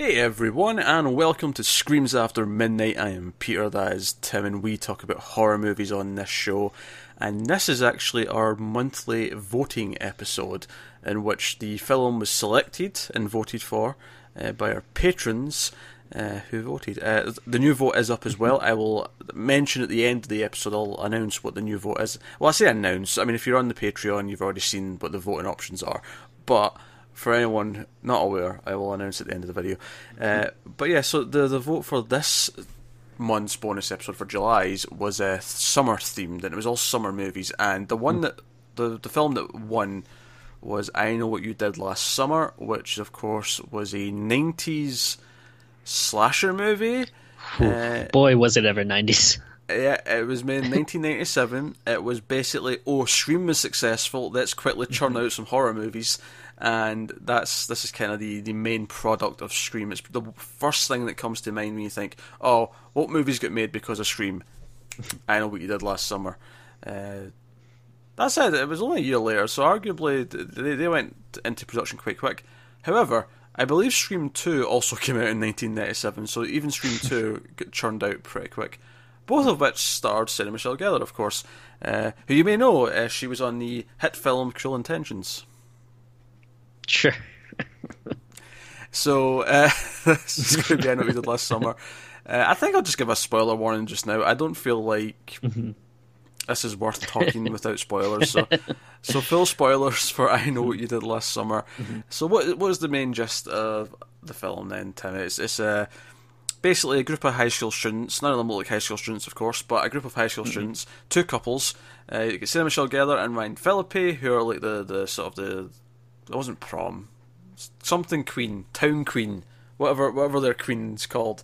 Hey everyone, and welcome to Screams After Midnight. I am Peter, that is Tim, and we talk about horror movies on this show. And this is actually our monthly voting episode in which the film was selected and voted for uh, by our patrons uh, who voted. Uh, the new vote is up as well. I will mention at the end of the episode, I'll announce what the new vote is. Well, I say announce, I mean, if you're on the Patreon, you've already seen what the voting options are. But for anyone not aware, I will announce at the end of the video. Uh, but yeah, so the the vote for this month's bonus episode for July's was uh, summer themed, and it was all summer movies. And the one that the the film that won was I Know What You Did Last Summer, which of course was a '90s slasher movie. Uh, Boy, was it ever '90s! Yeah, it was made in 1997. It was basically, oh, Scream was successful. Let's quickly churn out some horror movies and that's this is kind of the, the main product of Scream. It's the first thing that comes to mind when you think, oh, what movies get made because of Scream? I know what you did last summer. Uh, that said, it was only a year later, so arguably they, they went into production quite quick. However, I believe Scream 2 also came out in 1997, so even Scream 2 got churned out pretty quick. Both of which starred Sarah Michelle Gellar, of course, uh, who you may know, uh, she was on the hit film Cruel Intentions. Sure. so uh, this is going to be what we did last summer. Uh, I think I'll just give a spoiler warning just now. I don't feel like mm-hmm. this is worth talking without spoilers. So, so full spoilers for I know what you did last summer. Mm-hmm. So what what is the main gist of the film then, Tim? It's it's a uh, basically a group of high school students. None of them look like high school students, of course, but a group of high school mm-hmm. students, two couples. Uh, you get Sarah Michelle Gellar and Ryan Phillippe, who are like the, the sort of the it wasn't prom, something queen, town queen, whatever whatever their queen's called.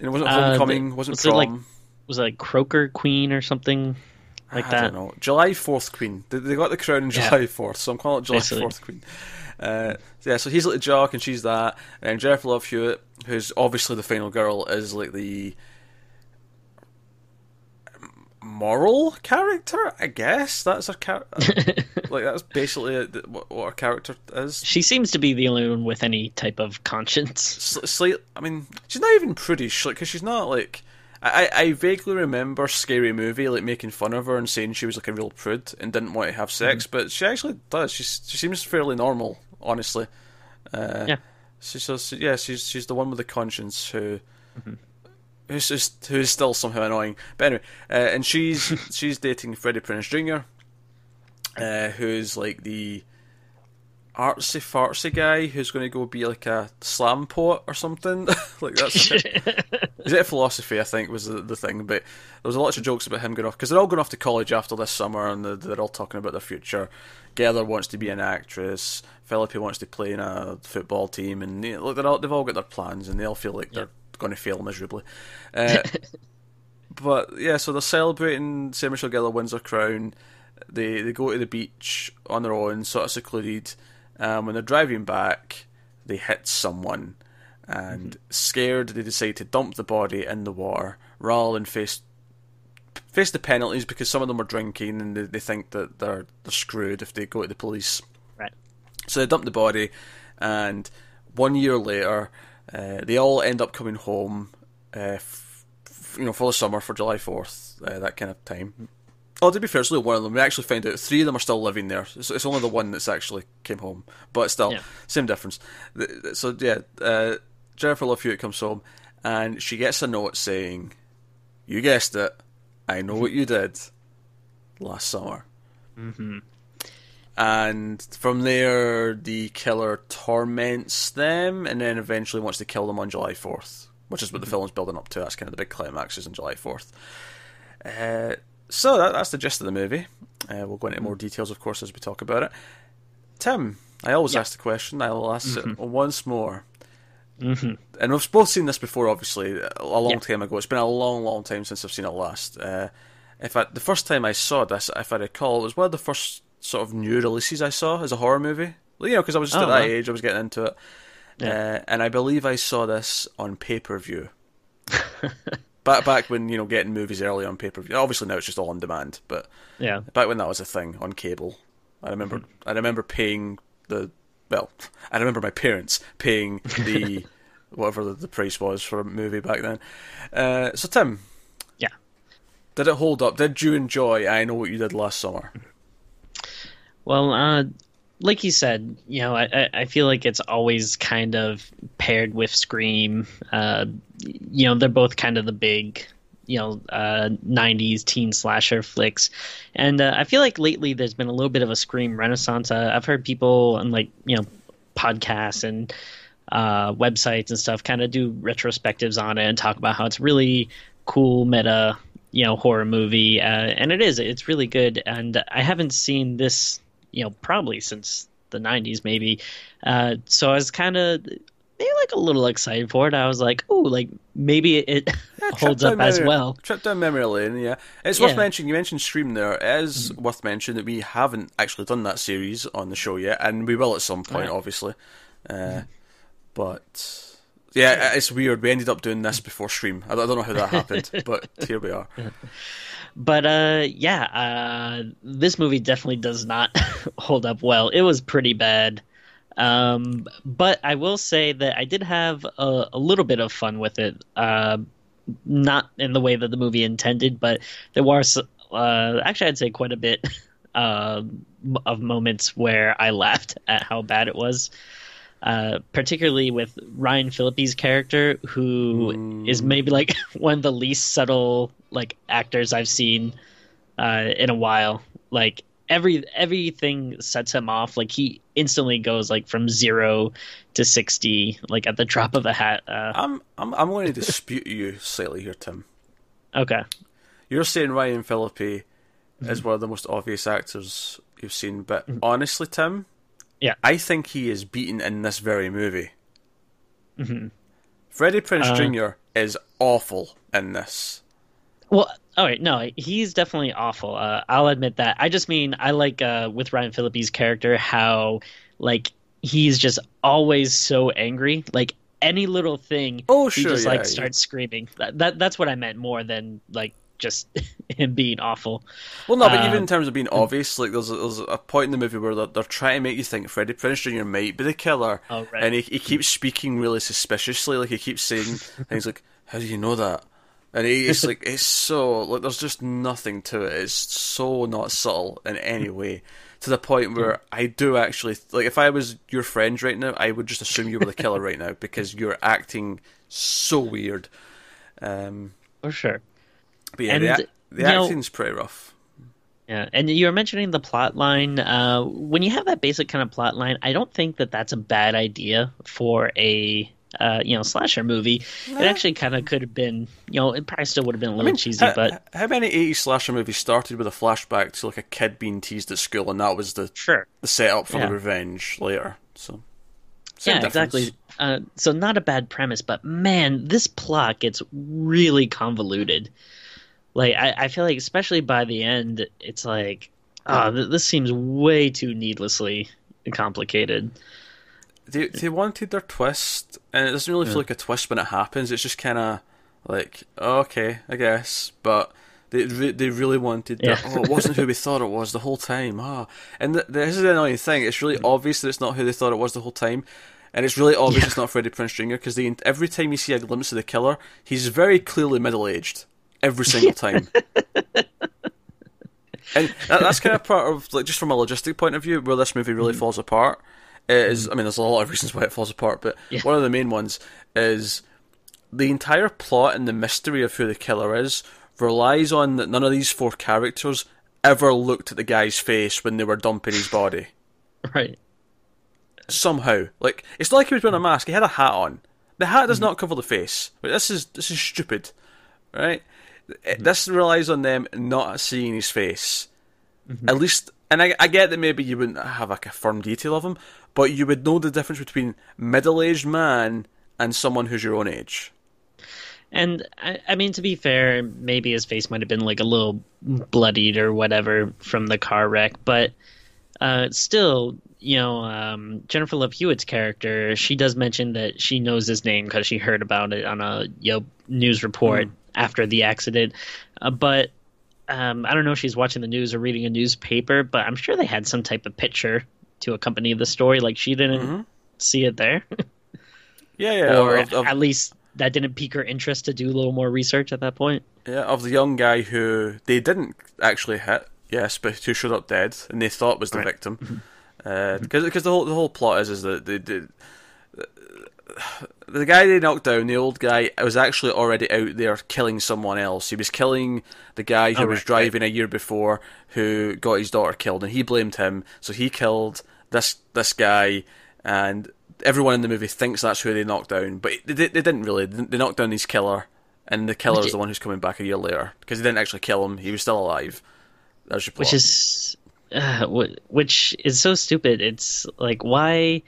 it wasn't uh, homecoming, uh, wasn't was prom. It like, was it like Croaker Queen or something like I that? I don't know. July Fourth Queen. They, they got the crown on July Fourth, yeah. so I'm calling it July Fourth Queen. Uh, yeah, so he's like the jock and she's that, and Jennifer Love Hewitt, who's obviously the final girl, is like the moral character, I guess. That's her character. like that's basically what, what her character is. She seems to be the only one with any type of conscience. Slight. I mean, she's not even prudish, like because she's not like. I, I vaguely remember Scary Movie like making fun of her and saying she was like a real prude and didn't want to have sex, mm but she actually does. She's, she seems fairly normal, honestly. Uh, yeah. She says, yeah, she's she's the one with the conscience who mm-hmm who's just who's still somehow annoying. But anyway, uh, and she's she's dating Freddie Prinze Jr., uh, who's like the artsy fartsy guy who's going to go be like a slam poet or something. like that's is it philosophy? I think was the, the thing. But there was a lot of jokes about him going off because they're all going off to college after this summer and they're, they're all talking about their future. Gellar wants to be an actress. Phillippe wants to play in a football team, and know, look, all, they've all got their plans, and they all feel like they're going to fail miserably. Uh, but yeah, so they're celebrating. Sarah Michelle Gellar wins her crown. They they go to the beach on their own, sort of secluded. Um, when they're driving back, they hit someone, and mm-hmm. scared, they decide to dump the body in the water rather than face face the penalties because some of them are drinking and they, they think that they're they're screwed if they go to the police. Right. So they dump the body, and one year later, uh, they all end up coming home, uh, f- you know, for the summer for July Fourth, uh, that kind of time. Oh, to be fair, it's only one of them. We actually found out three of them are still living there. It's, it's only the one that's actually came home, but still, yeah. same difference. So yeah, uh, Jennifer Love Hewitt comes home, and she gets a note saying, "You guessed it, I know what you did last summer." Mm-hmm and from there the killer torments them and then eventually wants to kill them on July 4th which is what the mm-hmm. film's building up to that's kind of the big climax is on July 4th uh, so that, that's the gist of the movie uh, we'll go into more mm-hmm. details of course as we talk about it Tim I always yeah. ask the question I will ask mm-hmm. it once more mm-hmm. and we've both seen this before obviously a long yeah. time ago it's been a long long time since I've seen it last uh, if I, the first time I saw this if I recall it was one of the first sort of new releases I saw as a horror movie. You know, because I was just oh, at that age, I was getting into it. Yeah. Uh, and I believe I saw this on pay per view. back back when you know getting movies early on pay per view. Obviously now it's just all on demand, but yeah, back when that was a thing on cable, I remember mm-hmm. I remember paying the well, I remember my parents paying the whatever the, the price was for a movie back then. Uh, so Tim, Yeah. did it hold up? Did you enjoy? I know what you did last summer. Well, uh, like you said, you know, I, I- feel like it's always kind of paired with Scream. Uh, you know, they're both kind of the big, you know, uh, 90s teen slasher flicks. And uh, I feel like lately there's been a little bit of a Scream renaissance. Uh, I've heard people on, like, you know, podcasts and uh, websites and stuff kind of do retrospectives on it and talk about how it's really cool meta you know horror movie uh, and it is it's really good and i haven't seen this you know probably since the 90s maybe uh, so i was kind of maybe like a little excited for it i was like oh like maybe it holds up down as well Trip down memory lane, yeah. It's worth mentioning. You mentioned Scream there. It is worth mentioning that we haven't actually done that series on the show yet, and we will at some point, Right. obviously. Uh, but yeah, it's weird. We ended up doing this before don't I don't know how that happened, but here we are. But uh yeah uh this movie definitely does not hold up well. It was pretty bad. Um but i will say that i did have a, a little bit of fun with it uh not in the way that the movie intended but there was uh actually i'd say quite a bit uh, of moments where i laughed at how bad it was uh, particularly with Ryan Phillippe's character, who is maybe like one of the least subtle like actors I've seen uh, in a while. Like every everything sets him off. Like he instantly goes like from zero to sixty, like at the drop of a hat. Uh, I'm I'm I'm going to dispute you slightly here, Tim. okay, You're saying Ryan Phillippe is one of the most obvious actors you've seen, but honestly, Tim, Yeah. I think he is beaten in this very movie. Freddie Prinze Uh, Jr. is awful in this. Well, all right, no, he's definitely awful. Uh, I'll admit that. I just mean I like uh, with Ryan Phillippe's character how like he's just always so angry. Like any little thing, Oh, sure, he just yeah, like yeah. starts screaming. That, that that's what I meant more than like just him being awful. Well, no, but even Um, in terms of being obvious, like there's a, there's a point in the movie where they're, they're trying to make you think Freddie Prinze Jr. might be the killer, Oh, right. and he he keeps speaking really suspiciously, like he keeps saying things like, "How do you know that?" And he, it's like it's so like there's just nothing to it. It's so not subtle in any way. To the point where I do actually like if I was your friend right now, I would just assume you were the killer right now because you're acting so weird. Um, For sure. But yeah, And, the, ac- the you know- acting's pretty rough. Yeah, and you were mentioning the plot line. Uh, when you have that basic kind of plot line, I don't think that that's a bad idea for a uh, you know slasher movie. It actually kind of could have been, you know, it probably still would have been a little cheesy, how, but how many 80s slasher movies started with a flashback to like a kid being teased at school, and that was the sure. the setup for Yeah. the revenge later? So, same yeah, difference. exactly. Uh, so not a bad premise, but man, this plot gets really convoluted. Like I, I feel like, especially by the end, it's like, oh, th- this seems way too needlessly complicated. They they wanted their twist, and it doesn't really feel like a twist when it happens. It's just kind of like okay, I guess, but. They, re- they really wanted that. Yeah. Oh, it wasn't who we thought it was the whole time. Ah, and th- this is the annoying thing. It's really obvious that it's not who they thought it was the whole time, and it's really obvious Yeah. it's not Freddie Prinze Jr. Because every time you see a glimpse of the killer, he's very clearly middle aged every single time. and that, that's kind of part of like just from a logistic point of view where this movie really mm-hmm. falls apart. Is mm-hmm. I mean, there's a lot of reasons why it falls apart, but Yeah. one of the main ones is the entire plot and the mystery of who the killer is relies on that none of these four characters ever looked at the guy's face when they were dumping his body. Right. Somehow, like it's not like he was wearing a mm. mask; he had a hat on. The hat does mm-hmm. not cover the face. But this is this is stupid, right? It- This relies on them not seeing his face. At least, and I, I get that maybe you wouldn't have like a firm detail of him, but you would know the difference between middle-aged man and someone who's your own age. And I, I mean, to be fair, maybe his face might have been like a little bloodied or whatever from the car wreck, but uh, still, you know, um, Jennifer Love Hewitt's character, she does mention that she knows his name because she heard about it on a you know, news report after the accident. Uh, but um, I don't know if she's watching the news or reading a newspaper, but I'm sure they had some type of picture to accompany the story. Like she didn't see it there. Yeah, yeah. or of- of- at least that didn't pique her interest to do a little more research at that point. Yeah, of the young guy who they didn't actually hit, yes, but who showed up dead and they thought was the Right. victim. Because because the whole the whole plot is is that they, the the guy they knocked down, the old guy, was actually already out there killing someone else. He was killing the guy who Oh, was right, driving a year before who got his daughter killed, and he blamed him. So he killed this this guy, and everyone in the movie thinks that's who they knocked down, but they, they didn't really. They knocked down his killer, and the killer is the one who's coming back a year later because they didn't actually kill him; he was still alive. That's your plot. which is uh, which is so stupid. It's like why?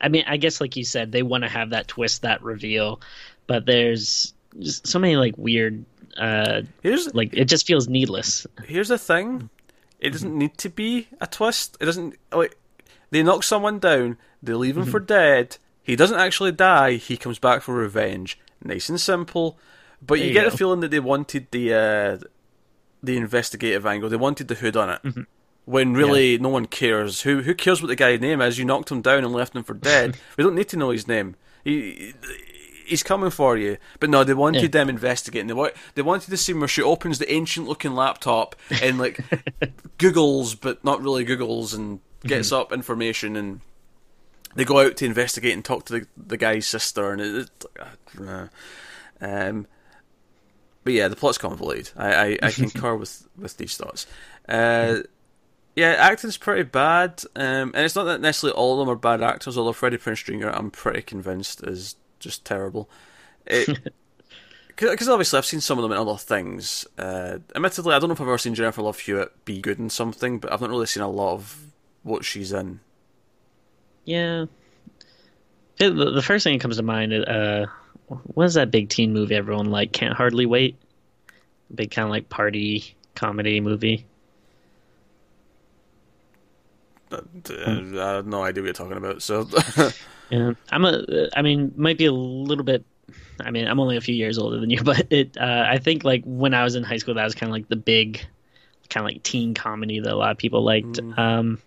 I mean, I guess like you said, they want to have that twist, that reveal, but there's so many like weird, uh, here's like it just feels needless. here's the thing: it doesn't need to be a twist. It doesn't like they knock someone down, they leave him for dead. He doesn't actually die. He comes back for revenge. Nice and simple. But There you you get the feeling that they wanted the uh, the investigative angle. They wanted the hood on it. When really no one cares. Who who cares what the guy's name is? You knocked him down and left him for dead. we don't need to know his name. He, he's coming for you. But no, they wanted Yeah. them investigating. They wa- they wanted the scene where she opens the ancient looking laptop and like Googles, but not really Googles, and gets up information and they go out to investigate and talk to the the guy's sister, and it, it uh, um, but yeah, the plot's convoluted. I I, I concur with with these thoughts. Uh, yeah, acting's pretty bad, um, and it's not that necessarily all of them are bad actors. Although Freddie Prinze Jr., I'm pretty convinced is just terrible. Because obviously I've seen some of them in other things. Uh, admittedly, I don't know if I've ever seen Jennifer Love Hewitt be good in something, but I've not really seen a lot of what she's in. Yeah. It- The the first thing that comes to mind, uh, what is that big teen movie everyone like? Can't hardly wait. Big kind of like party comedy movie. Uh, I have no idea what you're talking about. So Yeah, I'm a. I mean, might be a little bit. I mean, I'm only a few years older than you, but it. Uh, I think like when I was in high school, that was kind of like the big, kind of like teen comedy that a lot of people liked. Um,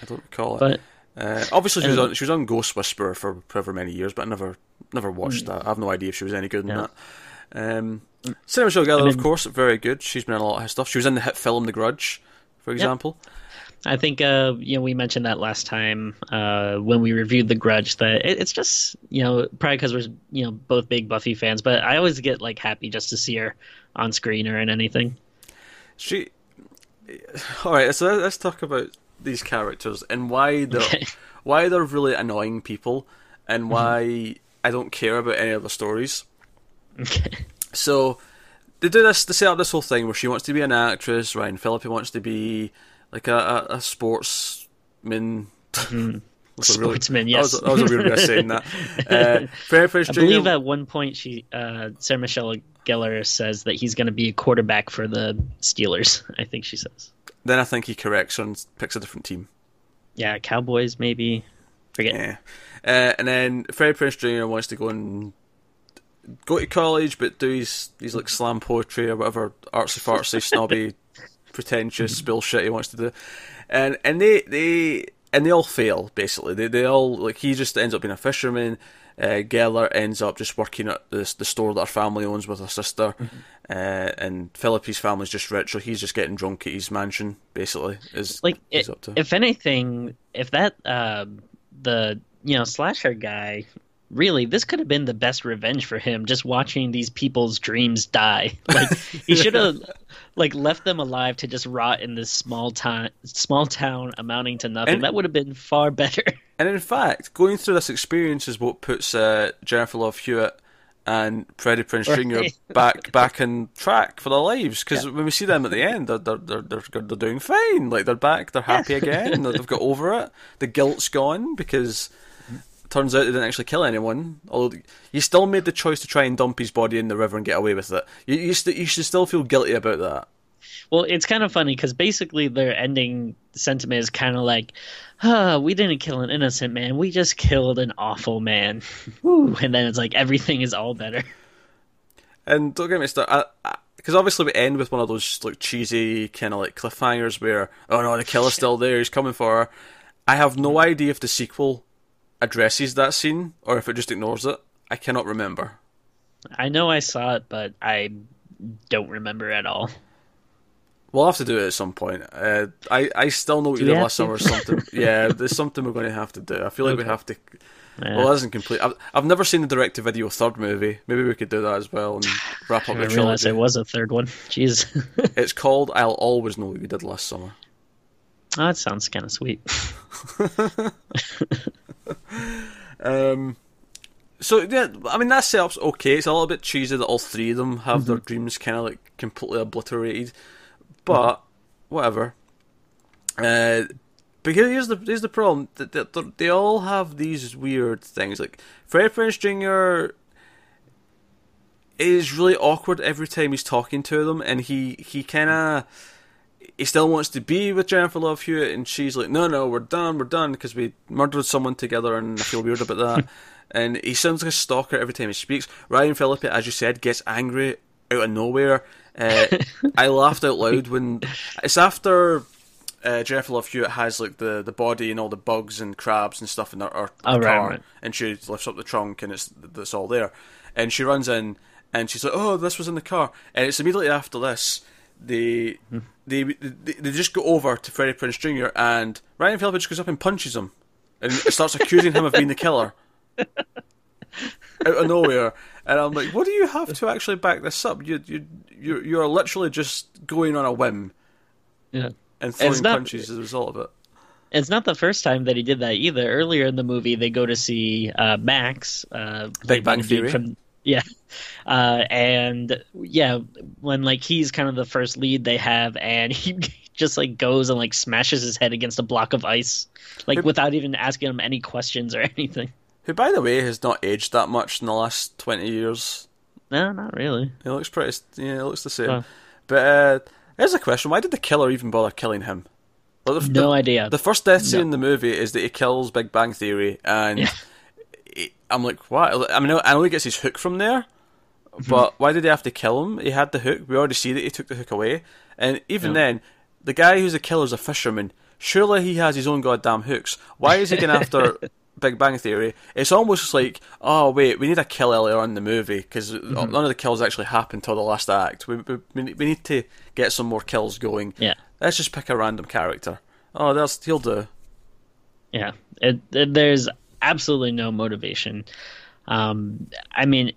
I don't recall it. but Uh, obviously, she was Um, on she was on Ghost Whisperer for however many years, but I never never watched that. I have no idea if she was any good in Yeah. that. Um, Sarah Michelle Gellar, I mean- of course, very good. She's been in a lot of his stuff. She was in the hit film The Grudge, for example. I think uh, you know we mentioned that last time uh, when we reviewed The Grudge that it, it's just you know probably because we're you know both big Buffy fans, but I always get like happy just to see her on screen or in anything. She. All right, so let's talk about these characters and why they're Okay. why they're really annoying people and why I don't care about any of the stories. Okay. So they do this. They set up this whole thing where she wants to be an actress. Ryan Phillippe wants to be like a, a, a sportsman. Really- Sportsman, That was, yes. that was a weird way of saying that. Uh, Freddie Prinze I Jr. believe at one point she uh, Sarah Michelle Gellar says that he's going to be a quarterback for the Steelers. I think she says. Then I think he corrects her and picks a different team. Yeah, Cowboys maybe. Forget. Yeah. Uh, and then Freddie Prinze Jr. wants to go and go to college, but do his, his like slam poetry or whatever artsy fartsy, snobby, pretentious bullshit he wants to do. And and they they and they all fail basically. They they all like he just ends up being a fisherman. Uh, Gellar ends up just working at the the store that her family owns with her sister, uh, and Phillippe's family's just rich, so he's just getting drunk at his mansion. Basically, is Like it, up to. if anything, if that uh, the you know slasher guy really this could have been the best revenge for him just watching these people's dreams die like he should have like left them alive to just rot in this small town small town amounting to nothing And- that would have been far better And in fact, going through this experience is what puts uh, Jennifer Love Hewitt and Freddie Prinze Jr. Right. back back in track for their lives. Because when we see them at the end, they're they're, they're they're they're doing fine. Like they're back, they're happy again. They've got over it. The guilt's gone because turns out they didn't actually kill anyone. Although you still made the choice to try and dump his body in the river and get away with it. You you, st- you should still feel guilty about that. Well, it's kind of funny because basically their ending sentiment is kind of like, ah, we didn't kill an innocent man, we just killed an awful man. Woo. And then it's like everything is all better. And don't get me started, because obviously we end with one of those like cheesy kind of like cliffhangers where, oh no, the killer's still there, he's coming for her. I have no idea if the sequel addresses that scene or if it just ignores it. I cannot remember. I know I saw it, but I don't remember at all. We'll have to do it at some point. Uh, I I still know what you did last to? summer. or Something, yeah. There's something we're going to have to do. I feel like we have to. Yeah. Well, that isn't complete. I've, I've never seen the direct-to-video third movie. Maybe we could do that as well and wrap I up the didn't realize trilogy. there was a third one. Jeez. It's called "I'll Always Know What You Did Last Summer." oh, that sounds kind of sweet. Um, so yeah, I mean that setup's okay. It's a little bit cheesy that all three of them have their dreams kind of like completely obliterated, but whatever. Uh, but here- here's the here's the problem: that they all have these weird things. Like Freddie Prinze Jr. is really awkward every time he's talking to them, and he he kind of he still wants to be with Jennifer Love Hewitt, and she's like, "No, no, we're done, we're done," because we murdered someone together, and I feel weird about that. and he sounds like a stalker every time he speaks. Ryan Phillippe, as you said, gets angry out of nowhere. Uh, I laughed out loud when it's after uh, Jennifer Love Hewitt has like the, the body and all the bugs and crabs and stuff in her, her Oh, car, right. and she lifts up the trunk and it's it's all there, and she runs in and she's like, "Oh, this was in the car," and it's immediately after this they they, they they just go over to Freddie Prinze Jr. and Ryan Phillippe just goes up and punches him and starts accusing him of being the killer out of nowhere. And I'm like, what do you have to actually back this up? You you you you are literally just going on a whim yeah. and throwing not- punches as a result of it. It's not the first time that he did that either. Earlier in the movie, they go to see uh, Max, uh, Big Bang Theory. From, yeah, uh, and yeah, when like he's kind of the first lead they have, and he just like goes and like smashes his head against a block of ice, like Who- without even asking him any questions or anything. Who, by the way, has not aged that much in the last twenty years. No, not really. He looks pretty. Yeah, he looks the same. Oh. But uh, here's a question: Why did the killer even bother killing him? Well, the, No the, idea. The first death scene No. in the movie is that he kills Big Bang Theory, and Yeah. I'm like, what? I mean, I know he gets his hook from there, Mm-hmm. but why did he have to kill him? He had the hook. We already see that he took the hook away, and even Yeah. then, the guy who's the killer is a fisherman. Surely he has his own goddamn hooks. Why is he going after Big Bang Theory? It's almost like, oh wait, we need a kill earlier on in the movie because Mm-hmm. none of the kills actually happen till the last act. We, we we need to get some more kills going. Yeah. Let's just pick a random character. Oh, that's he'll do. Yeah, it, it, there's absolutely no motivation. Um, I mean,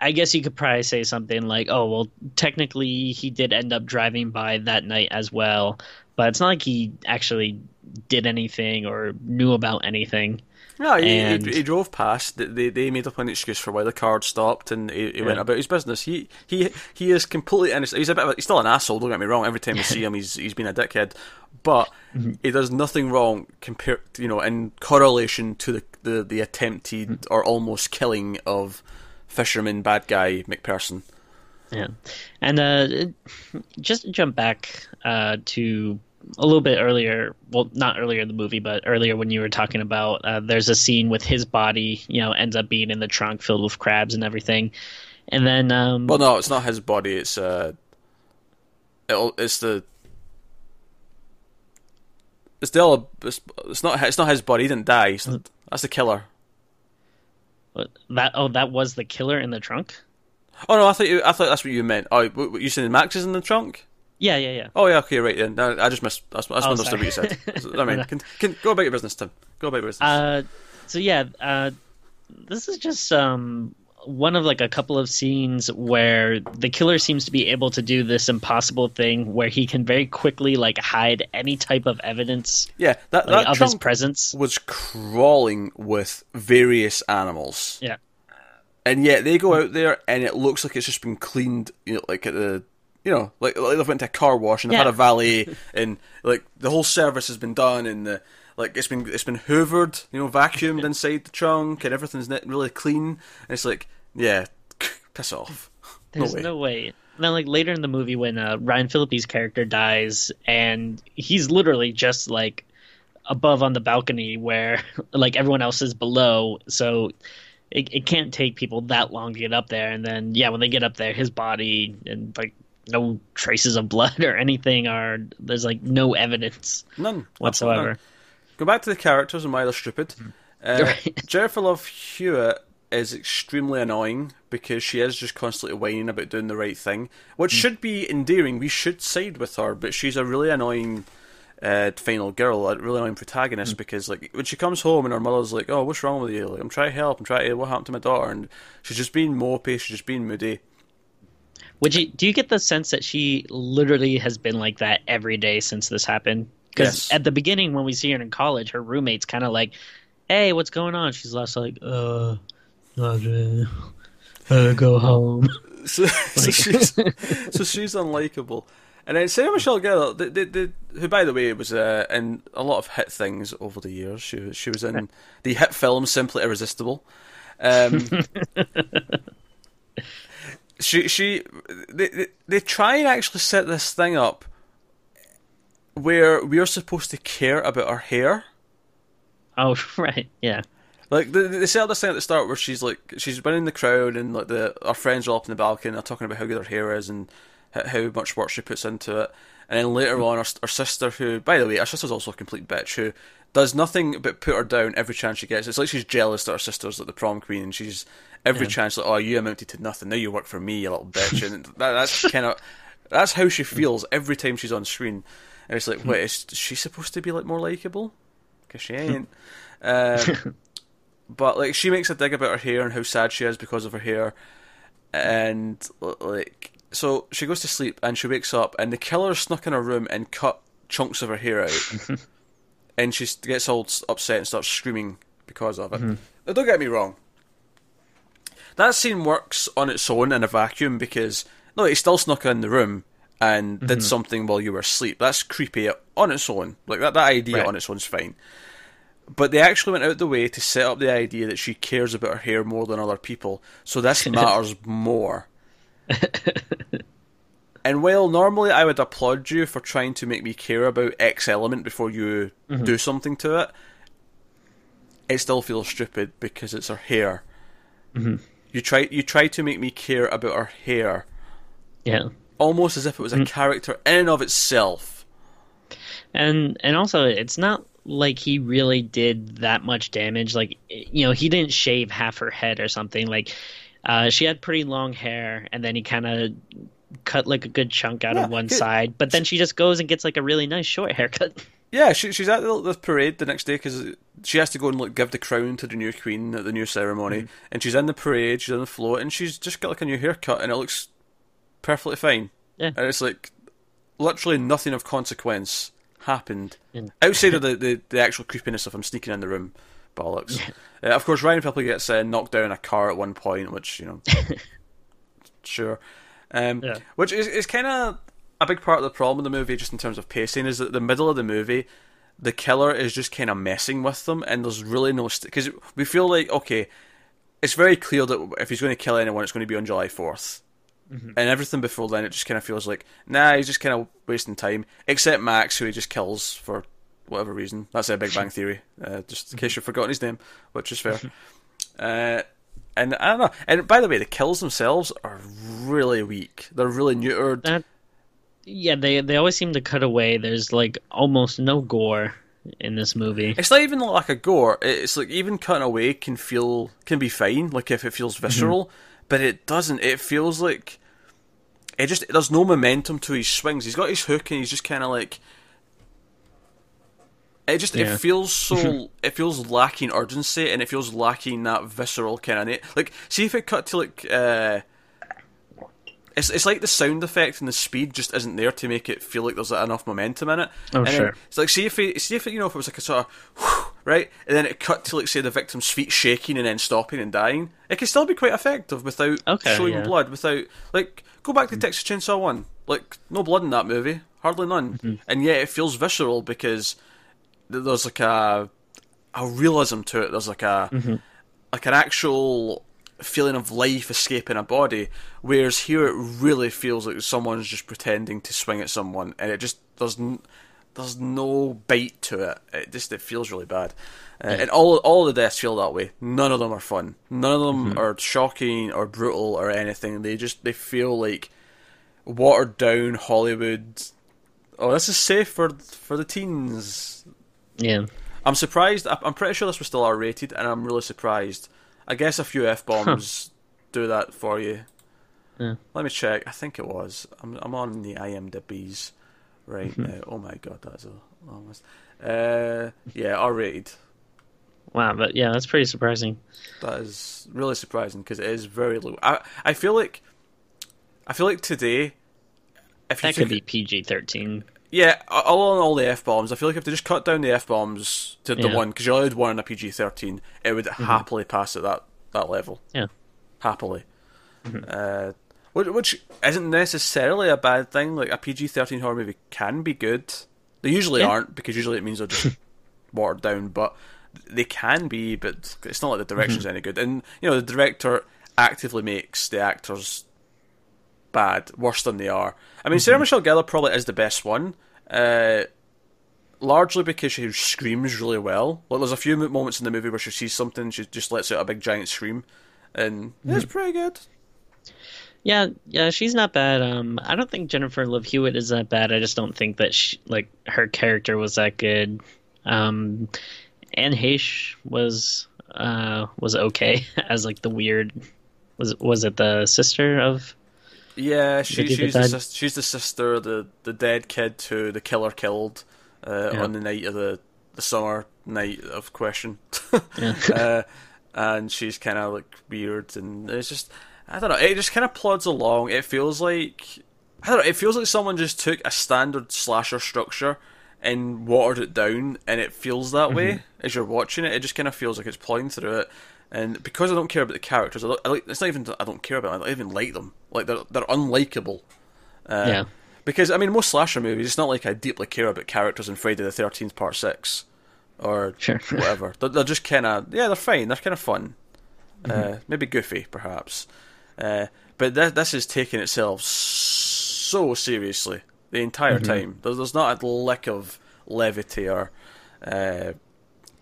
I guess you could probably say something like, "Oh, well, technically he did end up driving by that night as well," but it's not like he actually did anything or knew about anything. No, he, And- he, he drove past. They- They made up an excuse for why the car stopped, and he, he went about his business. He he he is completely innocent. He's a bit. Of a, he's still an asshole. Don't get me wrong. Every time we see him, he's he's been a dickhead, but Mm-hmm. he does nothing wrong compared, you know, in correlation to the the, the attempted Mm-hmm. or almost killing of fisherman bad guy McPherson. Yeah, and uh, just to jump back uh, to a little bit earlier. Well, not earlier in the movie, but earlier when you were talking about uh, there's a scene with his body, you know, ends up being in the trunk filled with crabs and everything, and then um, Well, no, it's not his body. It's uh, it's the. It's other, it's, it's not it's not his body. He didn't die. It's- That's the killer. that oh that was the killer in the trunk. Oh no, I thought you, I thought that's what you meant. Oh, what, what, you saying Max is in the trunk? Yeah, yeah, yeah. Oh yeah, okay, right then. No, I just missed. I just Oh, misunderstood what you said. I mean, can, can, go about your business, Tim. Go about your business. Uh, so yeah, uh, this is just um one of like a couple of scenes where the killer seems to be able to do this impossible thing where he can very quickly like hide any type of evidence yeah, that like, that of his presence. was crawling with various animals, Yeah. and yet they go out there and it looks like it's just been cleaned. You know, like at the. You know, like, like they've went to a car wash and they've had a valet, and like the whole service has been done, and the like it's been it's been hoovered, you know, vacuumed inside the trunk, and everything's really clean. And it's like, yeah, piss off. There's way. no way. Then, like later in the movie, when uh, Ryan Phillippe's character dies, and he's literally just like above on the balcony where like everyone else is below, so it, it can't take people that long to get up there. And then, yeah, when they get up there, his body and like no traces of blood or anything are there's like no evidence None whatsoever. none. Go back to the characters and why they're stupid. Uh, Right. Jennifer Love Hewitt is extremely annoying because she is just constantly whining about doing the right thing, which Mm. should be endearing. We should side with her, but she's a really annoying uh, final girl, a really annoying protagonist Mm. because like when she comes home and her mother's like, "Oh, what's wrong with you?" Like, I'm trying to help. I'm trying to. What happened to my daughter? And she's just being mopey. She's just being moody. Would you do you get the sense that she literally has been like that every day since this happened? Because Yes. at the beginning, when we see her in college, her roommate's kind of like, "Hey, what's going on?" She's less like, "Uh, Uh, go home." So, so she's so she's unlikable. And then Sarah Michelle Gellar, the, the, the, who by the way was uh, in a lot of hit things over the years. She was she was in the hit film Simply Irresistible. Um, she she they, they they try and actually set this thing up where we're supposed to care about her hair. Oh, right, yeah. Like they, they up this thing at the start where she's like she's winning the crowd and like the our friends are up in the balcony and they're talking about how good her hair is and how much work she puts into it. And then later on, our, our sister, who by the way, our sister's also a complete bitch, who does nothing but put her down every chance she gets. It's like she's jealous that her sister's like the prom queen, and she's every Yeah. chance like, oh, you amounted to nothing. Now you work for me, you little bitch. And that, that's kind of that's how she feels every time she's on screen. And it's like, wait, is she supposed to be like more likable? Because she ain't. Um, but like she makes a dig about her hair and how sad she is because of her hair, and like so she goes to sleep and she wakes up and the killer snuck in her room and cut chunks of her hair out, and she gets all upset and starts screaming because of it. Mm-hmm. Now, don't get me wrong. That scene works on its own in a vacuum because no, he still snuck in the room and did mm-hmm. something while you were asleep. That's creepy on its own. Like that, that idea Right. on its own's fine. But they actually went out the way to set up the idea that she cares about her hair more than other people, so this matters more. and while normally I would applaud you for trying to make me care about X element before you mm-hmm. do something to it, it still feels stupid because it's her hair. Mm-hmm. You try you try to make me care about her hair, Yeah. almost as if it was a mm-hmm. character in and of itself. and and also it's not like he really did that much damage like you know he didn't shave half her head or something like uh, she had pretty long hair and then he kind of cut like a good chunk out Yeah, of one good. side but then she just goes and gets like a really nice short haircut Yeah, she, she's at the, the parade the next day because she has to go and like give the crown to the new queen at the new ceremony, and she's in the parade, she's on the float, and she's just got like a new haircut, and it looks perfectly fine. Yeah. And it's like literally nothing of consequence happened Yeah. outside of the, the, the actual creepiness of him sneaking in the room. Bollocks. Uh, of course, Ryan Phillippe gets uh, knocked down in a car at one point, which you know, sure. Um, Yeah. Which is is kind of a big part of the problem with the movie, just in terms of pacing, is that the middle of the movie, the killer is just kind of messing with them, and there's really no because we feel like okay, it's very clear that if he's going to kill anyone, it's going to be on July 4th and everything before then, it just kind of feels like nah, he's just kind of wasting time. Except Max, who he just kills for whatever reason. That's a Big Bang Theory, uh, just in case you've forgotten his name, which is fair. uh, and I don't know. And by the way, the kills themselves are really weak. They're really neutered. that yeah they they always seem to cut away there's like almost no gore in this movie It's not even like a gore. It's like even cutting away can feel can be fine. Like if it feels visceral, but it doesn't. It feels like it just there's no momentum to his swings. He's got his hook and he's just kind of like. It just Yeah. it feels so it feels lacking urgency and it feels lacking that visceral kind of like see if it cut to like uh it's it's like the sound effect and the speed just isn't there to make it feel like there's enough momentum in it. Oh, And then sure. it's like see if it, see if it, you know if it was like a sort of right, and then it cut to like say the victim's feet shaking and then stopping and dying. It can still be quite effective without Okay, showing yeah. blood. Without like go back to Texas Chainsaw One, like no blood in that movie, hardly none, Mm-hmm. and yet it feels visceral because there's like a a realism to it. There's like a Mm-hmm. like an actual feeling of life escaping a body, whereas here it really feels like someone's just pretending to swing at someone, and it just doesn't. There's no bite to it. It just it feels really bad, uh, and all all the deaths feel that way. None of them are fun. None of them are shocking or brutal or anything. They just they feel like watered down Hollywood. Oh, this is safe for for the teens. yeah I'm surprised. I'm pretty sure this was still R rated, and I'm really surprised I guess a few f bombs do that for you. Yeah. Let me check. I think it was. I'm I'm on the IMDb's right now. Oh my god, that's a long list. Uh, yeah, R rated. Wow, but yeah, that's pretty surprising. That is really surprising because it is very low. I I feel like I feel like today, if you That could took- be PG thirteen. Yeah, all on all the f bombs. I feel like if they just cut down the f bombs to the Yeah. Mm-hmm. one because you're allowed one in a PG thirteen, it would happily pass at that that level. Yeah. happily. Mm-hmm. Uh, which, which isn't necessarily a bad thing. Like a PG thirteen horror movie can be good. They usually Yeah. aren't because usually it means they're just watered down, but they can be. But it's not like the direction's Mm-hmm. any good. And you know the director actively makes the actors bad, worse than they are. I mean, Mm-hmm. Sarah Michelle Gellar probably is the best one. Uh, largely because she screams really well. Like there's a few moments in the movie where she sees something, she just lets out a big giant scream, and Mm-hmm. it's pretty good. Yeah, yeah, she's not bad. Um, I don't think Jennifer Love Hewitt is that bad. I just don't think that she, like her character was that good. Um, Anne Heche was uh was okay as like the weird was was it the sister of Yeah, she, she's get the, she's the sister, of the the dead kid who the killer killed uh, Yeah. on the night of the the summer night of question. Yeah. uh, and she's kind of like weird, and it's just I don't know. It just kind of plods along. It feels like I don't know. It feels like someone just took a standard slasher structure and watered it down, and it feels that way as you're watching it. It just kind of feels like it's plodding through it. And because I don't care about the characters, I don't, I like, it's not even I don't care about. Them, I don't even like them. Like they're they're unlikable. Uh, yeah Because I mean, most slasher movies, it's not like I deeply care about characters in Friday the Thirteenth Part Six, or Sure. whatever. They're, they're just kind of yeah, they're fine. They're kind of fun. Mm-hmm. Uh, maybe goofy, perhaps. Uh, but th- this is taking itself so seriously the entire Mm-hmm. time. There's, there's not a lick of levity or uh,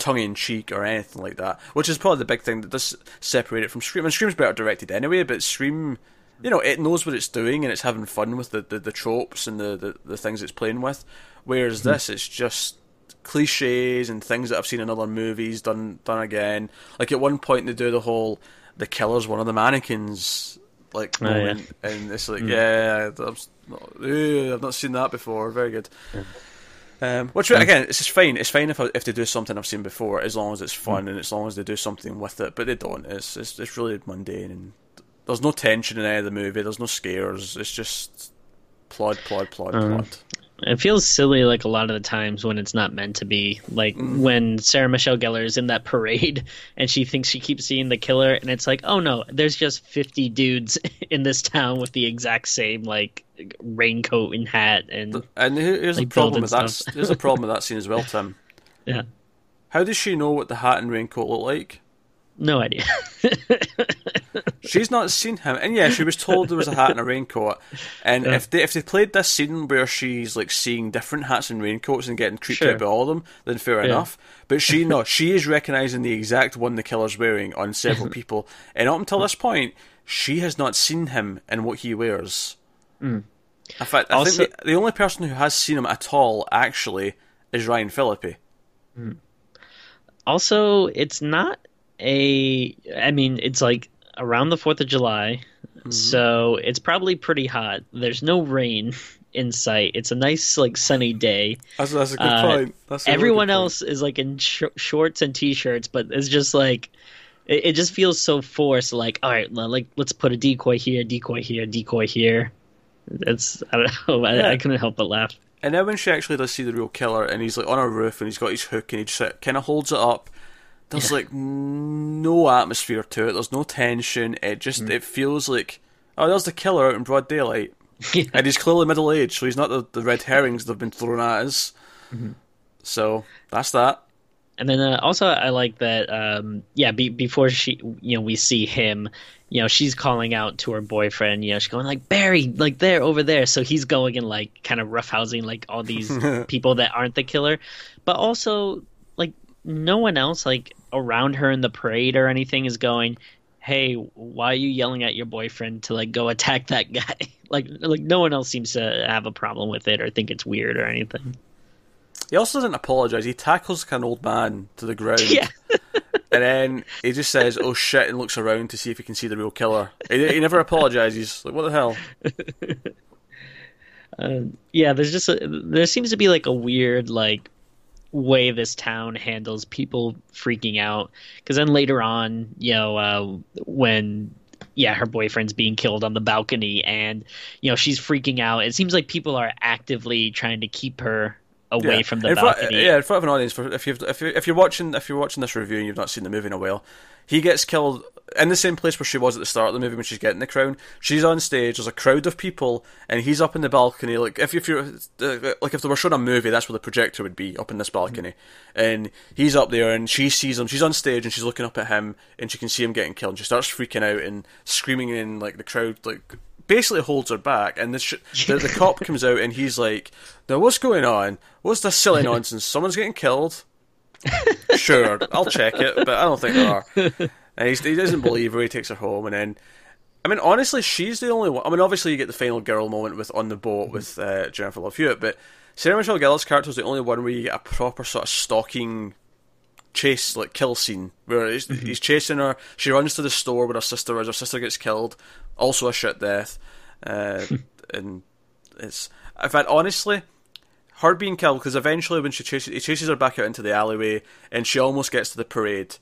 tongue in cheek or anything like that. Which is probably the big thing that does separate it from Scream. And Scream's better directed anyway, but Scream, you know, it knows what it's doing and it's having fun with the, the, the tropes and the, the, the things it's playing with. Whereas hmm. this, it's just cliches and things that I've seen in other movies done done again. Like at one point they do the whole the killer's one of the mannequins like Oh, yeah. moment, and it's like hmm. yeah, I've not, ew, I've not seen that before. Very good. Um, which again, it's just fine. It's fine if if they do something I've seen before, as long as it's fun and as long as they do something with it. But they don't. It's it's, it's really mundane and there's no tension in any of the movie. There's no scares. It's just plod, plod, plod, Um, plod. It feels silly like a lot of the times when it's not meant to be. Like when Sarah Michelle Gellar is in that parade and she thinks she keeps seeing the killer and it's like, "Oh no, there's just 50 dudes in this town with the exact same like raincoat and hat and And here- here's like problem with that. stuff. Here's the problem with that scene as well, Tim. yeah, How does she know what the hat and raincoat look like? no idea." She's not seen him, and yeah, she was told there was a hat and a raincoat. And Yeah. if they if they played this scene where she's like seeing different hats and raincoats and getting creeped Sure. out by all of them, then fair Yeah. enough. But she no, she is recognizing the exact one the killer's wearing on several people, and up until this point, she has not seen him and what he wears. Hmm. In fact, I Hmm. Also- think the, the only person who has seen him at all actually is Ryan Phillippe. also, it's not a. I mean, it's like around the Fourth of July, so it's probably pretty hot. There's no rain in sight. It's a nice like sunny day. That's, that's a good Uh, point. That's really Everyone good point. else is like in sh- shorts and t-shirts, but it's just like it, it just feels so forced. Like, all right, like let's put a decoy here, decoy here, decoy here. It's I don't know. I, Yeah. I couldn't help but laugh. And then when she actually does see the real killer, and he's like on a roof, and he's got his hook, and he just kind of holds it up. There's like no atmosphere to it. There's no tension. It just mm. it feels like oh, there's the killer out in broad daylight, and he's clearly middle aged, so he's not the, the red herrings that have been thrown at us. Mm-hmm. So that's that. And then uh, also I like that um yeah be, before she you know we see him you know she's calling out to her boyfriend you know she's going like Barry like there over there. So he's going and like kind of roughhousing like all these people that aren't the killer. But also like no one else like around her in the parade or anything is going hey why are you yelling at your boyfriend to like go attack that guy? Like like no one else seems to have a problem with it or think it's weird or anything He also doesn't apologise. He tackles like an old man to the ground. yeah and then he just says, "Oh shit," and looks around to see if he can see the real killer. He, he never apologizes. Like, what the hell? Uh, yeah, there's just a, there seems to be like a weird like way this town handles people freaking out because then later on, you know, uh, when yeah, her boyfriend's being killed on the balcony and you know she's freaking out. It seems like people are actively trying to keep her away yeah. from the in front, balcony. yeah, in front of an audience. For if you've if you if you're watching if you're watching this review and you've not seen the movie in a while, he gets killed in the same place where she was at the start of the movie when she's getting the crown. She's on stage. There's a crowd of people, and he's up in the balcony. Like if if you're uh, like if they were showing a movie, that's where the projector would be up in this balcony, mm-hmm. and he's up there, and she sees him. She's on stage, and she's looking up at him, and she can see him getting killed. And she starts freaking out and screaming, in like the crowd like basically holds her back. And the, sh- the, the cop comes out, and he's like, "Now what's going on? What's this silly nonsense? Someone's getting killed." sure, I'll check it, but I don't think there are. And he doesn't believe her. He takes her home, and then, I mean, honestly, she's the only one. I mean, obviously, you get the final girl moment with on the boat with uh, Jennifer Love Hewitt, but Sarah Michelle Gellar's character is the only one where you get a proper sort of stalking chase, like kill scene, where he's, mm-hmm. he's chasing her. She runs to the store where her sister is. Her sister gets killed, also a shit death, uh, and it's. In fact, honestly, her being killed because eventually when she chases, he chases her back out into the alleyway, and she almost gets to the parade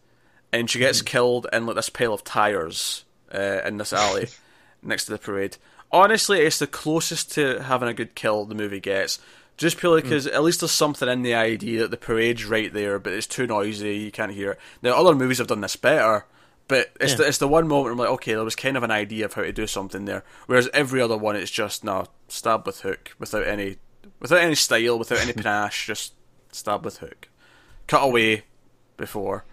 and she gets mm. killed in like this pile of tires uh, in this alley next to the parade. Honestly, it's the closest to having a good kill the movie gets. Just purely because mm. at least there's something in the idea that the parade's right there, but it's too noisy, you can't hear it. Now, other movies have done this better, but it's, yeah. the, it's the one moment I'm like, okay, there was kind of an idea of how to do something there. Whereas every other one, it's just, no, stab with hook, without any without any style, without any panache, just stab with hook. Cut away before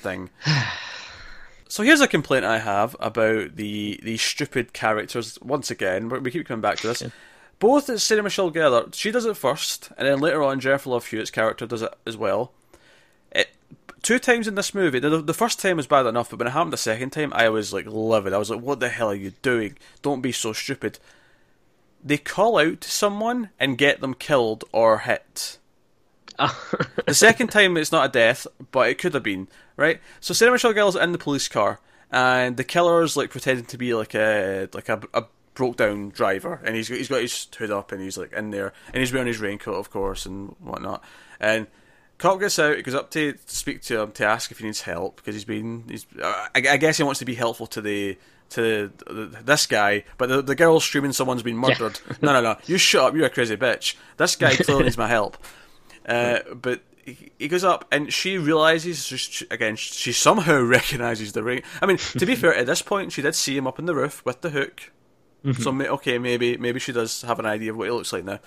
thing. so here's a complaint I have about the the stupid characters. Once again, we keep coming back to this. Both Sarah Michelle Gellar, she does it first, and then later on Jennifer Love Hewitt's character does it as well. It, two times in this movie, the, the first time was bad enough, but when it happened the second time, I was like livid. I was like, "What the hell are you doing? Don't be so stupid." They call out to someone and get them killed or hit. the second time, it's not a death, but it could have been right? So Sarah Michelle Gellar's in the police car, and the killer's like pretending to be like a like a, a broke down driver, and he's he's got his hood up, and he's like in there, and he's wearing his raincoat, of course, and whatnot. And cop gets out, he goes up to speak to him to ask if he needs help because he's been he's I, I guess he wants to be helpful to the to this guy, but the, the girl's screaming someone's been murdered. Yeah. no, no, no! You shut up! You're a crazy bitch. This guy clearly needs my help. Uh, but he goes up and she realizes again she somehow recognizes the ring. I mean, to be fair, at this point she did see him up in the roof with the hook, mm-hmm. so okay, maybe maybe she does have an idea of what he looks like now.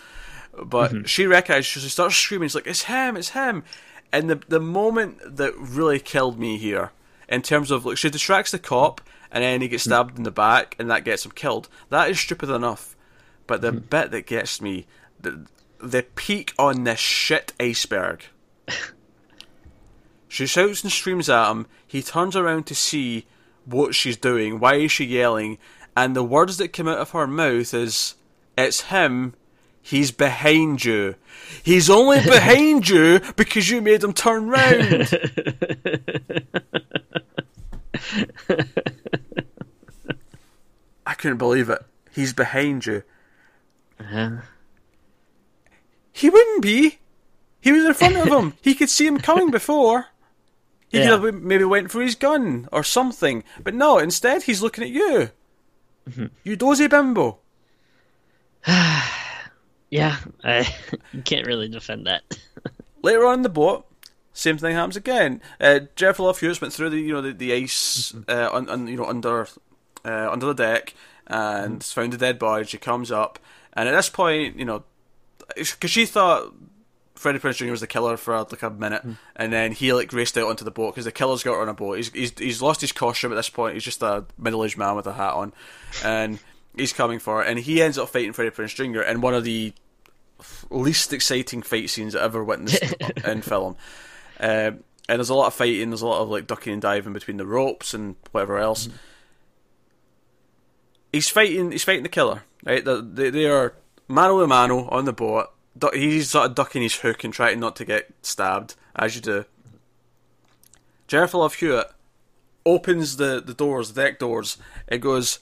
But mm-hmm. she recognizes, she starts screaming. She's like it's him, it's him. And the the moment that really killed me here, in terms of like she distracts the cop and then he gets mm-hmm. stabbed mm-hmm. in the back and that gets him killed. That is stupid enough. But the mm-hmm. bit that gets me, the the peak on this shit iceberg she shouts and screams at him. He turns around to see what she's doing. Why is she yelling? And the words that come out of her mouth is, "It's him. He's behind you. He's only behind you because you made him turn round." I couldn't believe it. He's behind you. Uh-huh. He wouldn't be. He was in front of him. He could see him coming before. He yeah. could have maybe went for his gun or something. But no, instead he's looking at you. Mm-hmm. You dozy bimbo. yeah, I can't really defend that. Later on in the boat, same thing happens again. Uh, Jennifer Love Hewitt went through the you know the, the ice mm-hmm. uh, on, on, you know under uh, under the deck and mm-hmm. found a dead body. She comes up, and at this point, you know, because she thought Freddie Prinze Jr. was the killer for like a minute, mm. and then he like raced out onto the boat because the killer's got on a boat. He's, he's he's lost his costume at this point. He's just a middle aged man with a hat on, and he's coming for it. And he ends up fighting Freddie Prinze Jr. in one of the least exciting fight scenes I ever witnessed in film. Um, and there's a lot of fighting. There's a lot of like ducking and diving between the ropes and whatever else. Mm. He's fighting. He's fighting the killer. Right? They, they are mano a mano on the boat he's sort of ducking his hook and trying not to get stabbed, as you do. Jennifer Love Hewitt opens the, the doors, the deck doors. It goes,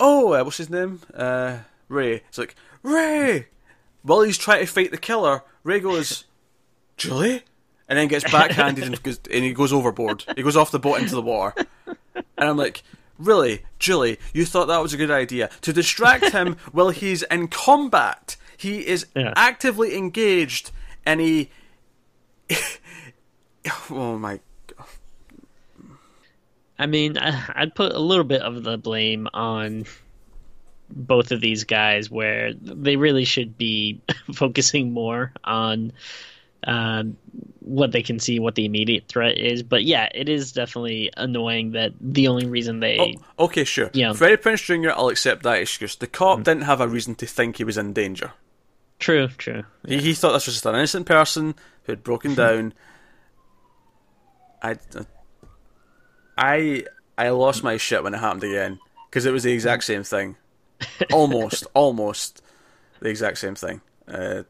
oh, uh, what's his name? Uh, Ray. It's like, Ray! While he's trying to fight the killer, Ray goes, Julie? And then gets backhanded and, goes, and he goes overboard. He goes off the boat into the water. And I'm like, really, Julie, you thought that was a good idea? To distract him while he's in combat. He is Yeah. actively engaged and he. oh my. I mean, I'd put a little bit of the blame on both of these guys, where they really should be focusing more on um, what they can see, what the immediate threat is. But yeah, it is definitely annoying that the only reason they Oh, okay, sure. Yeah. Freddie Prinze Jr., I'll accept that excuse. The cop didn't have a reason to think he was in danger. True, true, He, he thought this was just an innocent person who had broken down. I, I, I lost my shit when it happened again because it was the exact same thing, almost, almost the exact same thing. Uh,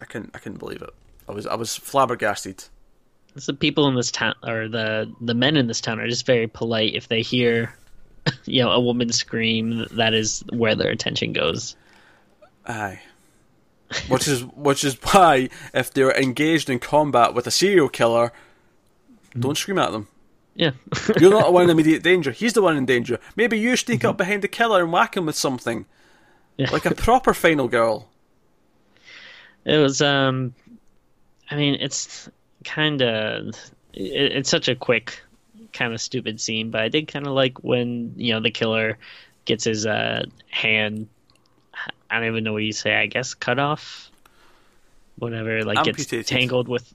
I couldn't, I couldn't believe it. I was, I was flabbergasted. It's the people in this town or the the men in this town are just very polite. If they hear, you know, a woman scream, that is where their attention goes. Aye. Which is which is why if they're engaged in combat with a serial killer, don't scream at them. Yeah, You're not the one in immediate danger. He's the one in danger. Maybe you sneak up behind the killer and whack him with something. Yeah. Like a proper final girl. it was. Um, I mean, it's kind of it, it's such a quick, kind of stupid scene, but I did kind of like when you know the killer gets his uh hand. I don't even know what you say. I guess cut off, whatever. Like Amputated. gets tangled with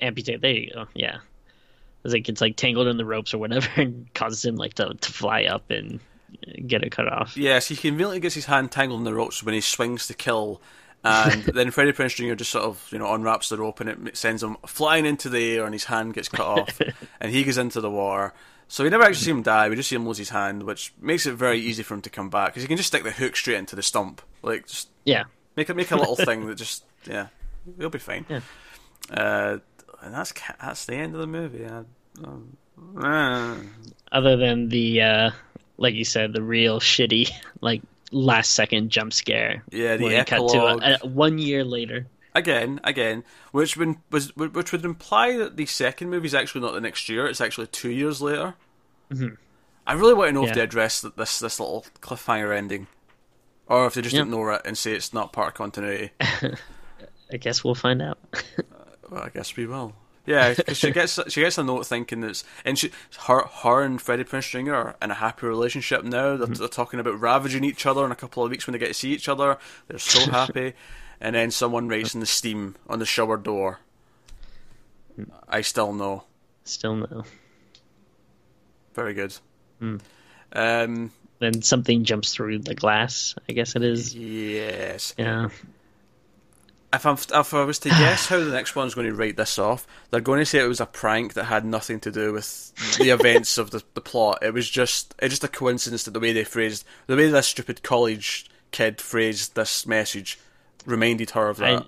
amputate. There you go. Yeah, it's like it's like tangled in the ropes or whatever, and causes him like to to fly up and get it cut off. Yes, he conveniently gets his hand tangled in the ropes when he swings to kill. And then Freddie Prinze Jr. just sort of, you know, unwraps the rope and it sends him flying into the air and his hand gets cut off. and he goes into the water. So we never actually see him die, we just see him lose his hand, which makes it very easy for him to come back. Because he can just stick the hook straight into the stump. Like, just Yeah, Make it make a little thing that just yeah, he'll be fine. Yeah. Uh, and that's that's the end of the movie. I, um, uh, other than the uh like you said the real shitty like last second jump scare Yeah, the you cut epilogue. to a, a, one year later again, again, which would was which would imply that the second movie is actually not the next year. It's actually two years later. Mm-hmm. I really want to know if they address th- this this little cliffhanger ending, or if they just Yep. ignore it and say it's not part of continuity. i guess we'll find out uh, Well, I guess we will. Yeah, because she gets she gets a note thinking that's and she her her and Freddie Prinze Jr. are in a happy relationship now. They're, mm-hmm. they're talking about ravaging each other in a couple of weeks when they get to see each other. They're so happy, and then someone writes in the steam on the shower door. I still know. still know. Very good. Um, then something jumps through the glass i guess it is yes. yeah If, I'm, if I was to guess how the next one's going to write this off, they're going to say it was a prank that had nothing to do with the events of the, the plot. It was just it's just a coincidence that the way they phrased, the way this stupid college kid phrased this message, reminded her of that.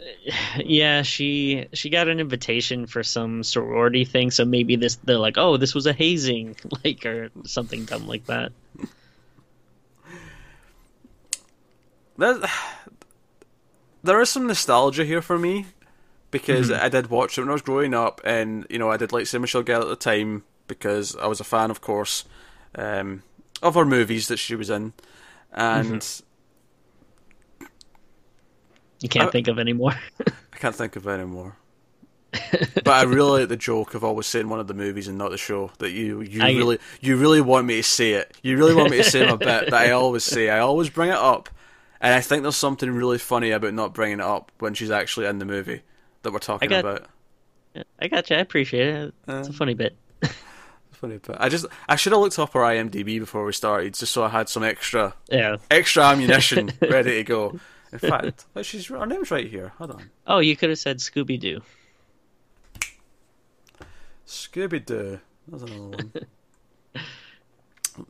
yeah she she got an invitation for some sorority thing so maybe this they're like oh this was a hazing like or something dumb like that. There, there is some nostalgia here for me because I did watch it when I was growing up, and you know I did like Sarah Michelle Gellar at the time because I was a fan, of course, um, of her movies that she was in, and you can't I- think of anymore. I can't think of any more. but I really like the joke of always saying one of the movies and not the show. That you you I- really you really want me to say it. You really want me to say my bit that I always say. I always bring it up, and I think there's something really funny about not bringing it up when she's actually in the movie that we're talking got- about. i got you i appreciate it it's a uh, funny bit Funny bit. I just I should have looked up her IMDb before we started, just so I had some extra yeah extra ammunition ready to go. In fact, well, she's her name's right here. Hold on, oh you could have said scooby-doo Scooby Doo. That's another one.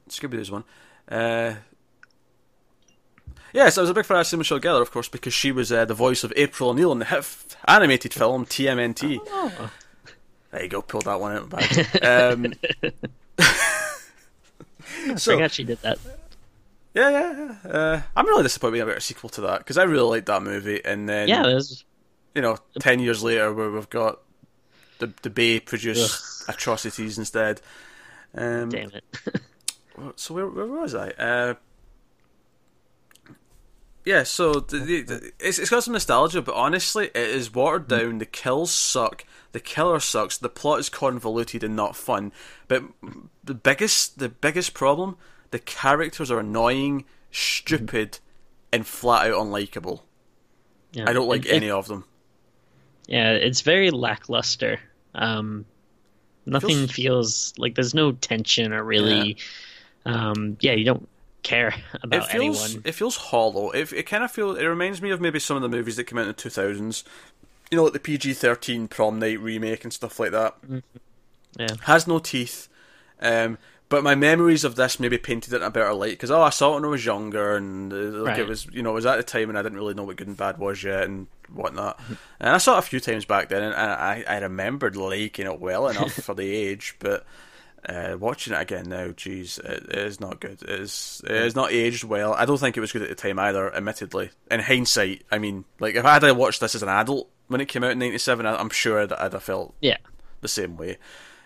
Scooby Doo's one. Uh, yes, I was a big fan of Michelle Gellar, of course, because she was uh, the voice of April O'Neil in the hit f- animated film TMNT. oh There you go, pulled that one out of the bag. Um, I forgot she did that. Yeah, yeah, yeah. Uh, I'm really disappointed about a sequel to that because I really liked that movie. And then, Yeah, there's you know, ten years later, where we've got the the Bay produce atrocities instead. Um, damn it. So where, where was I? Uh, yeah, so the, the, the, it's it's got some nostalgia, but honestly, it is watered down. The kills suck. The killer sucks. The plot is convoluted and not fun. But the biggest the biggest problem, the characters are annoying, stupid, and flat out unlikable. Yeah. I don't like It- any of them. Yeah, it's very lackluster. Um, nothing Feels- feels, like there's no tension or really. Um, yeah, you don't care about it feels anyone. it feels hollow. It it kind of feels it reminds me of maybe some of the movies that came out in the two thousands. You know, like the PG thirteen prom night remake and stuff like that. Yeah. Has no teeth. Um, but my memories of this maybe painted it in a better light because oh, I saw it when I was younger and uh, like it was you know it was at the time and I didn't really know what good and bad was yet and whatnot. and I saw it a few times back then and I I remembered liking it well enough for the age, but. Uh, watching it again now, geez, it, it is not good. It is, it is not aged well. I don't think it was good at the time either. Admittedly, in hindsight, I mean, like if I had watched this as an adult when it came out in '97, I'm sure that I'd have felt Yeah. the same way.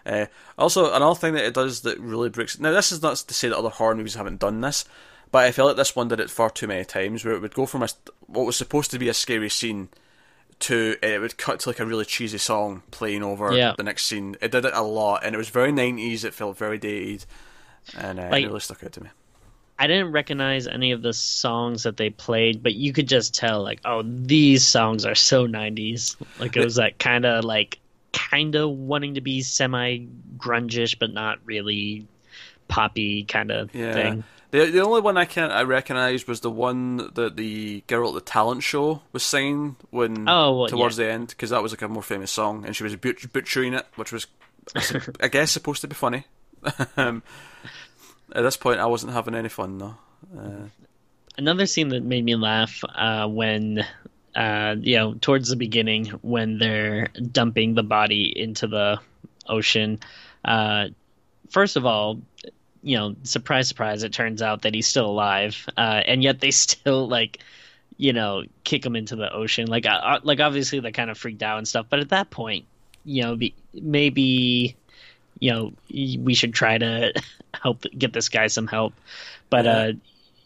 Uh, also, another thing that it does that really breaks. Now, this is not to say that other horror movies haven't done this, but I felt like this one did it far too many times, where it would go from a, what was supposed to be a scary scene to it would cut to like a really cheesy song playing over Yeah. the next scene. It did it a lot, and it was very nineties. It felt very dated, and uh, Like- it really stuck out to me. I didn't recognize any of the songs that they played, but you could just tell, like, oh, these songs are so 90s. Like, it was that kind of, like, kind of wanting to be semi grungish, but not really poppy kind of Yeah. thing. The the only one I can I recognised was the one that the girl at the talent show was singing when Oh, well, towards the end because that was like a more famous song and she was butch- butchering it, which was I guess supposed to be funny. um, at this point, I wasn't having any fun though. Uh, Another scene that made me laugh uh, when, uh, you know, towards the beginning when they're dumping the body into the ocean. Uh, first of all, you know, surprise, surprise, it turns out that he's still alive, uh, and yet they still like, you know, kick him into the ocean. Like, uh, like obviously they're kind of freaked out and stuff, but at that point, you know, be, maybe, you know, we should try to help get this guy some help. But uh,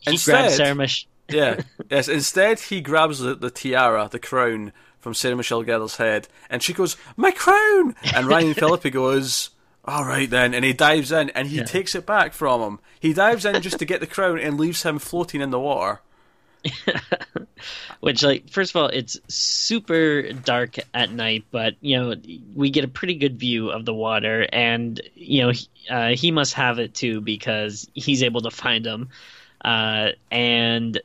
he Instead- grabs Sarah Mich- yeah, yes. Instead, he grabs the, the tiara, the crown from Sarah Michelle Gellar's head, and she goes, "My crown!" And Ryan Phillippe goes. All right then, and he dives in and he Yeah. takes it back from him. He dives in just to get the crown and leaves him floating in the water. which like first of all it's super dark at night but you know we get a pretty good view of the water and you know he, uh, he must have it too because he's able to find him uh, and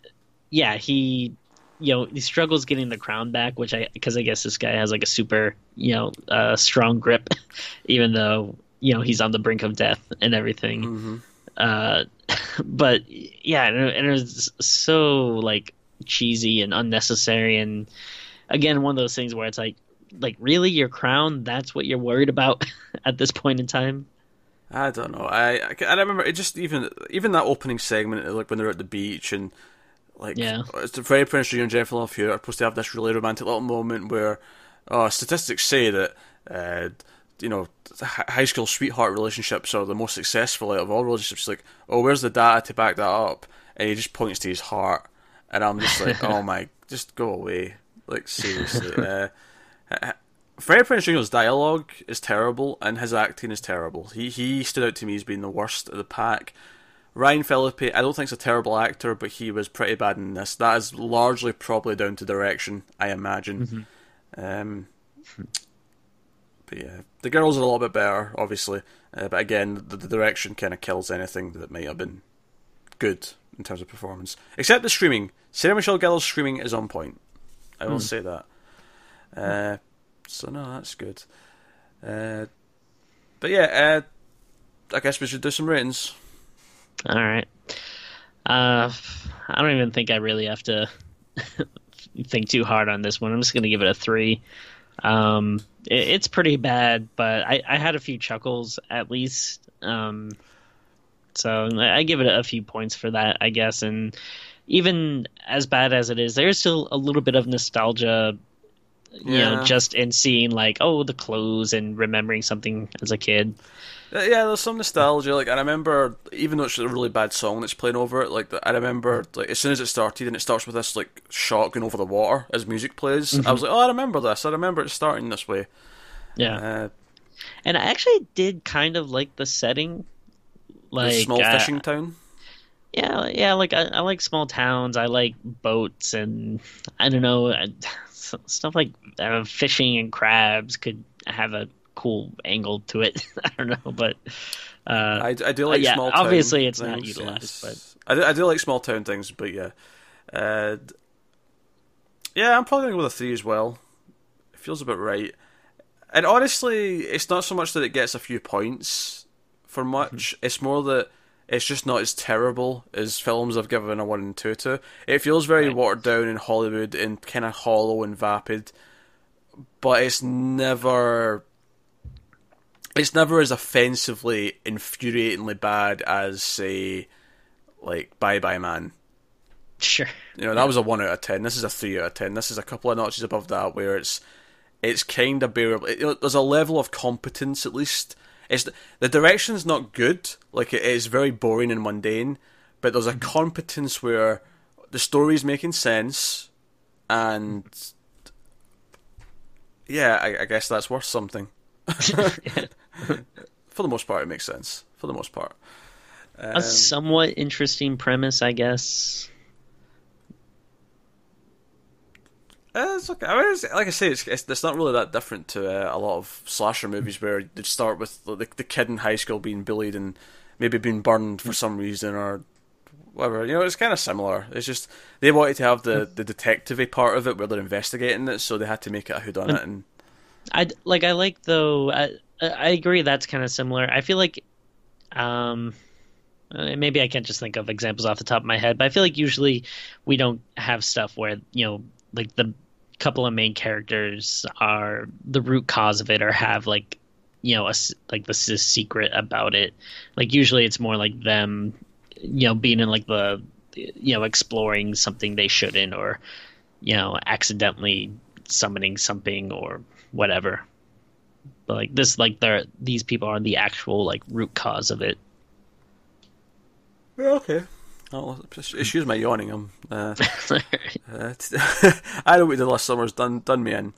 yeah he you know he struggles getting the crown back which i because i guess this guy has like a super you know uh, strong grip even though you know he's on the brink of death and everything hmm uh, but yeah, and it, and it was so like cheesy and unnecessary, and again, one of those things where it's like, like really, your crown? That's what you're worried about at this point in time? I don't know. I, I I remember it just even even that opening segment, like when they're at the beach and like Yeah. it's Freddie Prinze Jr. and Jennifer Love Hewitt are supposed to have this really romantic little moment where, oh, statistics say that, uh, you know, high school sweetheart relationships are the most successful out of all relationships. Like, oh, where's the data to back that up? And he just points to his heart, and I'm just like, oh my, just go away. Like seriously. uh, Freddie Prinze Jr.'s dialogue is terrible, and his acting is terrible. He he stood out to me as being the worst of the pack. Ryan Phillippe, I don't think he's a terrible actor, but he was pretty bad in this. That is largely probably down to direction, I imagine. Um, but yeah, the girls are a little bit better, obviously. Uh, but again, the, the direction kind of kills anything that might have been good in terms of performance. Except the screaming. Sarah Michelle Gellar's screaming is on point. I will say that. Uh, so no, that's good. Uh, but yeah, uh, I guess we should do some ratings. All right. Uh, I don't even think I really have to think too hard on this one. I'm just gonna give it a three. Um, it, it's pretty bad, but I, I had a few chuckles at least. Um, so I give it a few points for that, I guess. And even as bad as it is, there's still a little bit of nostalgia, you Yeah. know, just in seeing like, oh, the clothes and remembering something as a kid. Uh, Yeah, there's some nostalgia. Like I remember, even though it's a really bad song that's playing over it, like I remember, like as soon as it started, and it starts with this like shot going over the water as music plays. I was like, oh, I remember this. I remember it starting this way. Yeah. Uh, And I actually did kind of like the setting. Like the small uh, fishing town. Yeah, yeah. Like I, I like small towns. I like boats, and I don't know I- stuff like uh, fishing and crabs could have a cool angle to it. I don't know, but uh, I, I do like yeah, small town obviously it's not things, utilized, yes. I do, I do like small town things, but yeah, uh, yeah, I'm probably gonna go with a three as well. It feels about right, and honestly, it's not so much that it gets a few points for much. It's more that it's just not as terrible as films I've given a one and two to. It feels very Right. watered down in Hollywood and kind of hollow and vapid, but it's never it's never as offensively, infuriatingly bad as say, like Bye Bye Man. sure. You know, that was a one out of ten. This is a three out of ten. This is a couple of notches above that, where it's it's kind of bearable. It, there's a level of competence at least. It's the direction's not good. Like it is very boring and mundane, but there's a competence where the story's making sense, and yeah, I, I guess that's worth something. For the most part, it makes sense. For the most part. Um, a somewhat interesting premise, I guess. Uh, it's okay. I mean, it's, like I say, it's, it's it's not really that different to uh, a lot of slasher movies where they start with the, the kid in high school being bullied and maybe being burned for some reason or whatever. You know, it's kind of similar. It's just they wanted to have the the detective part of it where they're investigating it, so they had to make it a whodunit. And I like I like though. I I agree that's kind of similar. I feel like, um, uh, maybe I can't just think of examples off the top of my head, but I feel like usually we don't have stuff where you know like the couple of main characters are the root cause of it or have like you know a, like this is secret about it. Like usually it's more like them, you know, being in like the you know exploring something they shouldn't or you know accidentally summoning something or whatever. But like this, like they're these people are the actual like root cause of it. okay. Oh, excuse my yawning. I'm. Uh, uh, I know what we did last summer's done done me in.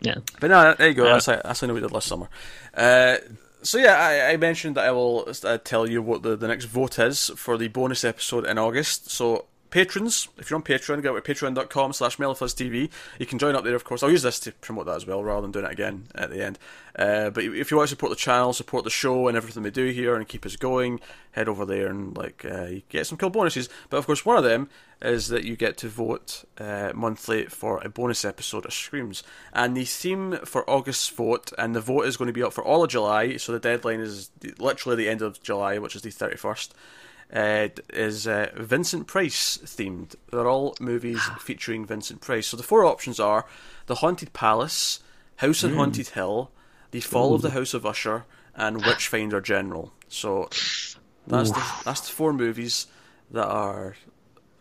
yeah, But no, there you go. Yeah. That's, that's I know we did last summer. Uh, so yeah, I, I mentioned that I will uh, tell you what the, the next vote is for the bonus episode in August. So patrons, if you're on Patreon, go to patreon.com slash TV. You can join up there, of course. I'll use this to promote that as well, rather than doing it again at the end. Uh, but if you want to support the channel, support the show and everything we do here and keep us going, head over there and like uh, you get some cool bonuses. But of course, one of them is that you get to vote uh, monthly for a bonus episode of Screams. And the theme for August's vote, and the vote is going to be up for all of July, so the deadline is literally the end of July, which is the 31st. Uh, is uh, Vincent Price themed. They're all movies featuring Vincent Price. So the four options are The Haunted Palace, House on Haunted Hill, The Fall of the House of Usher, and Witchfinder General. So that's the, that's the four movies that are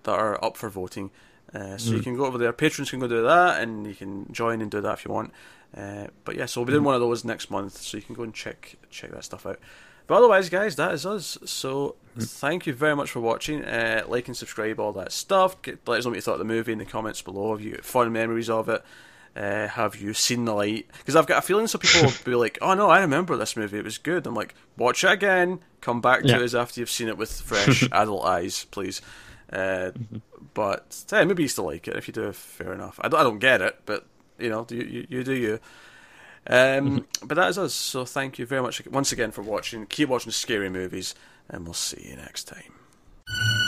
that are up for voting. Uh, so you can go over there. Patrons can go do that, and you can join and do that if you want. Uh, but yeah, so we'll be doing one of those next month, so you can go and check check that stuff out. But otherwise, guys, that is us. So thank you very much for watching. Uh, like and subscribe, all that stuff. Get, let us know what you thought of the movie in the comments below. Have you got fond memories of it? Uh, have you seen the light? Because I've got a feeling some people will be like, "Oh no, I remember this movie. It was good." I'm like, "Watch it again. Come back to Yeah. us after you've seen it with fresh adult eyes, please." Uh, but yeah, maybe you still like it. If you do, fair enough. I don't, I don't get it, but you know, you you, you do you. Um, mm-hmm. but that is us. So thank you very much once again for watching. Keep watching scary movies, and we'll see you next time.